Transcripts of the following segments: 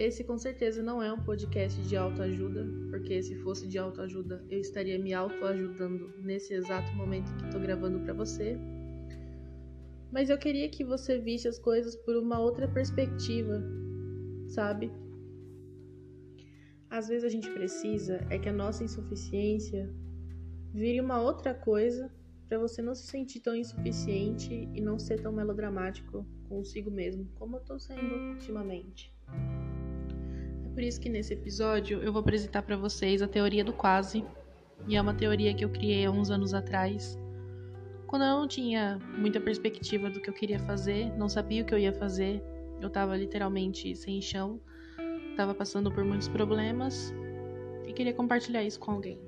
esse com certeza não é um podcast de autoajuda, porque se fosse de autoajuda, eu estaria me autoajudando nesse exato momento que estou gravando para você. Mas eu queria que você visse as coisas por uma outra perspectiva, sabe? Às vezes a gente precisa é que a nossa insuficiência vire uma outra coisa para você não se sentir tão insuficiente e não ser tão melodramático consigo mesmo, como eu tô sendo ultimamente. Por isso que nesse episódio eu vou apresentar para vocês a teoria do quase, e é uma teoria que eu criei há uns anos atrás, quando eu não tinha muita perspectiva do que eu queria fazer, não sabia o que eu ia fazer, eu tava literalmente sem chão, tava passando por muitos problemas e queria compartilhar isso com alguém.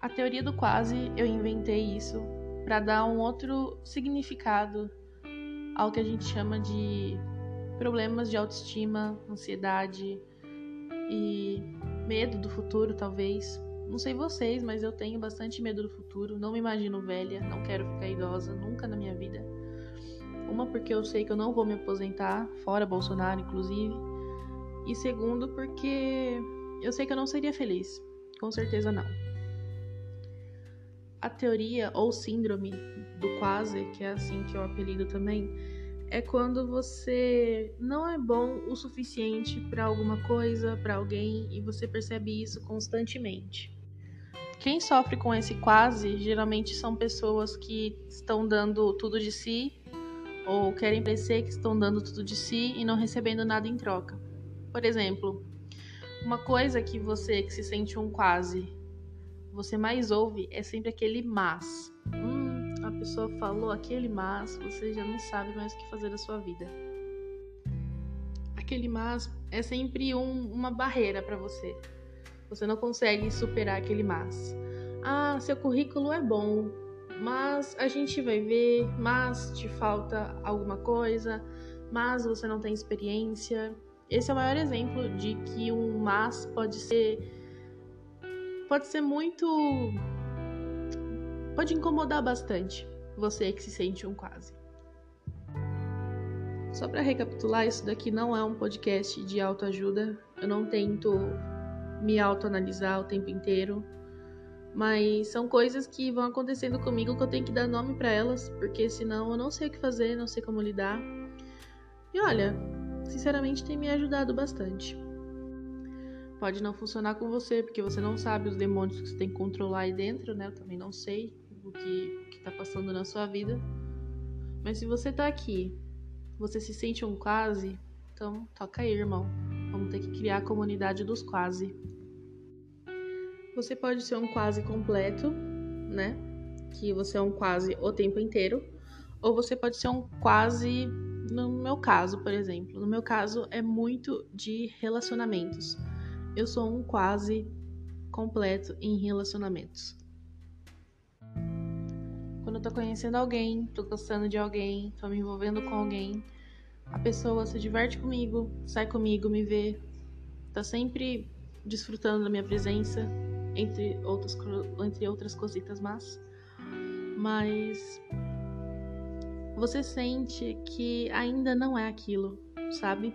A teoria do quase, eu inventei isso para dar um outro significado ao que a gente chama de problemas de autoestima, ansiedade e medo do futuro, talvez. Não sei vocês, mas eu tenho bastante medo do futuro. Não me imagino velha, não quero ficar idosa nunca na minha vida. Uma, porque eu sei que eu não vou me aposentar, fora Bolsonaro, inclusive. E segundo, porque eu sei que eu não seria feliz. Com certeza não. A teoria ou síndrome do quase, que é assim que eu apelido também, é quando você não é bom o suficiente para alguma coisa, para alguém e você percebe isso constantemente. Quem sofre com esse quase geralmente são pessoas que estão dando tudo de si ou querem parecer que estão dando tudo de si e não recebendo nada em troca. Por exemplo, uma coisa que você que se sente um quase você mais ouve é sempre aquele mas. Pessoa falou aquele mas, você já não sabe mais o que fazer da sua vida. Aquele mas é sempre um, uma barreira para você. Você não consegue superar aquele mas. Ah, seu currículo é bom, mas a gente vai ver, mas te falta alguma coisa, mas você não tem experiência. Esse é o maior exemplo de que um mas pode ser pode ser muito. pode incomodar bastante você que se sente um quase. Só para recapitular, isso daqui não é um podcast de autoajuda. Eu não tento me autoanalisar o tempo inteiro, mas são coisas que vão acontecendo comigo que eu tenho que dar nome para elas, porque senão eu não sei o que fazer, não sei como lidar. E olha, sinceramente tem me ajudado bastante. Pode não funcionar com você, porque você não sabe os demônios que você tem que controlar aí dentro, né? Eu também não sei o que, o que tá passando na sua vida. Mas se você tá aqui, você se sente um quase, então toca aí, irmão. Vamos ter que criar a comunidade dos quase. Você pode ser um quase completo, né? Que você é um quase o tempo inteiro. Ou você pode ser um quase, no meu caso, por exemplo. No meu caso, é muito de relacionamentos eu sou um quase completo em relacionamentos. Quando eu tô conhecendo alguém, tô gostando de alguém, tô me envolvendo com alguém, a pessoa se diverte comigo, sai comigo, me vê, tá sempre desfrutando da minha presença, entre outras, entre outras cositas más. Mas você sente que ainda não é aquilo, sabe?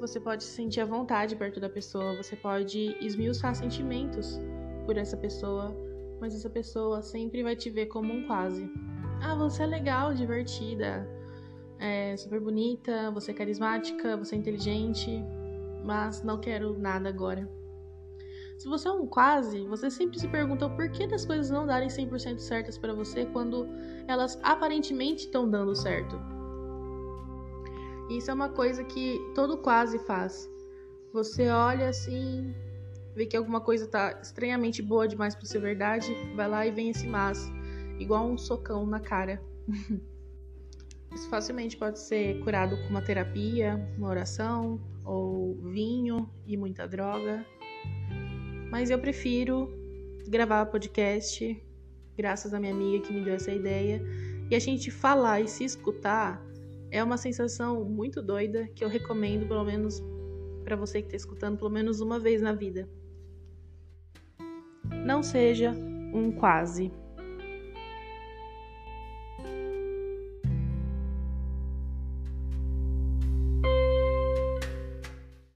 Você pode se sentir à vontade perto da pessoa, você pode esmiuçar sentimentos por essa pessoa, mas essa pessoa sempre vai te ver como um quase. Ah, você é legal, divertida, é super bonita, você é carismática, você é inteligente, mas não quero nada agora. Se você é um quase, você sempre se pergunta o porquê das coisas não darem 100% certas para você quando elas aparentemente estão dando certo. Isso é uma coisa que todo quase faz. Você olha assim, vê que alguma coisa tá estranhamente boa demais para ser verdade, vai lá e vem esse mas, igual um socão na cara. Isso facilmente pode ser curado com uma terapia, uma oração, ou vinho e muita droga. Mas eu prefiro gravar podcast, graças à minha amiga que me deu essa ideia, e a gente falar e se escutar é uma sensação muito doida que eu recomendo, pelo menos para você que está escutando, pelo menos uma vez na vida. Não seja um quase.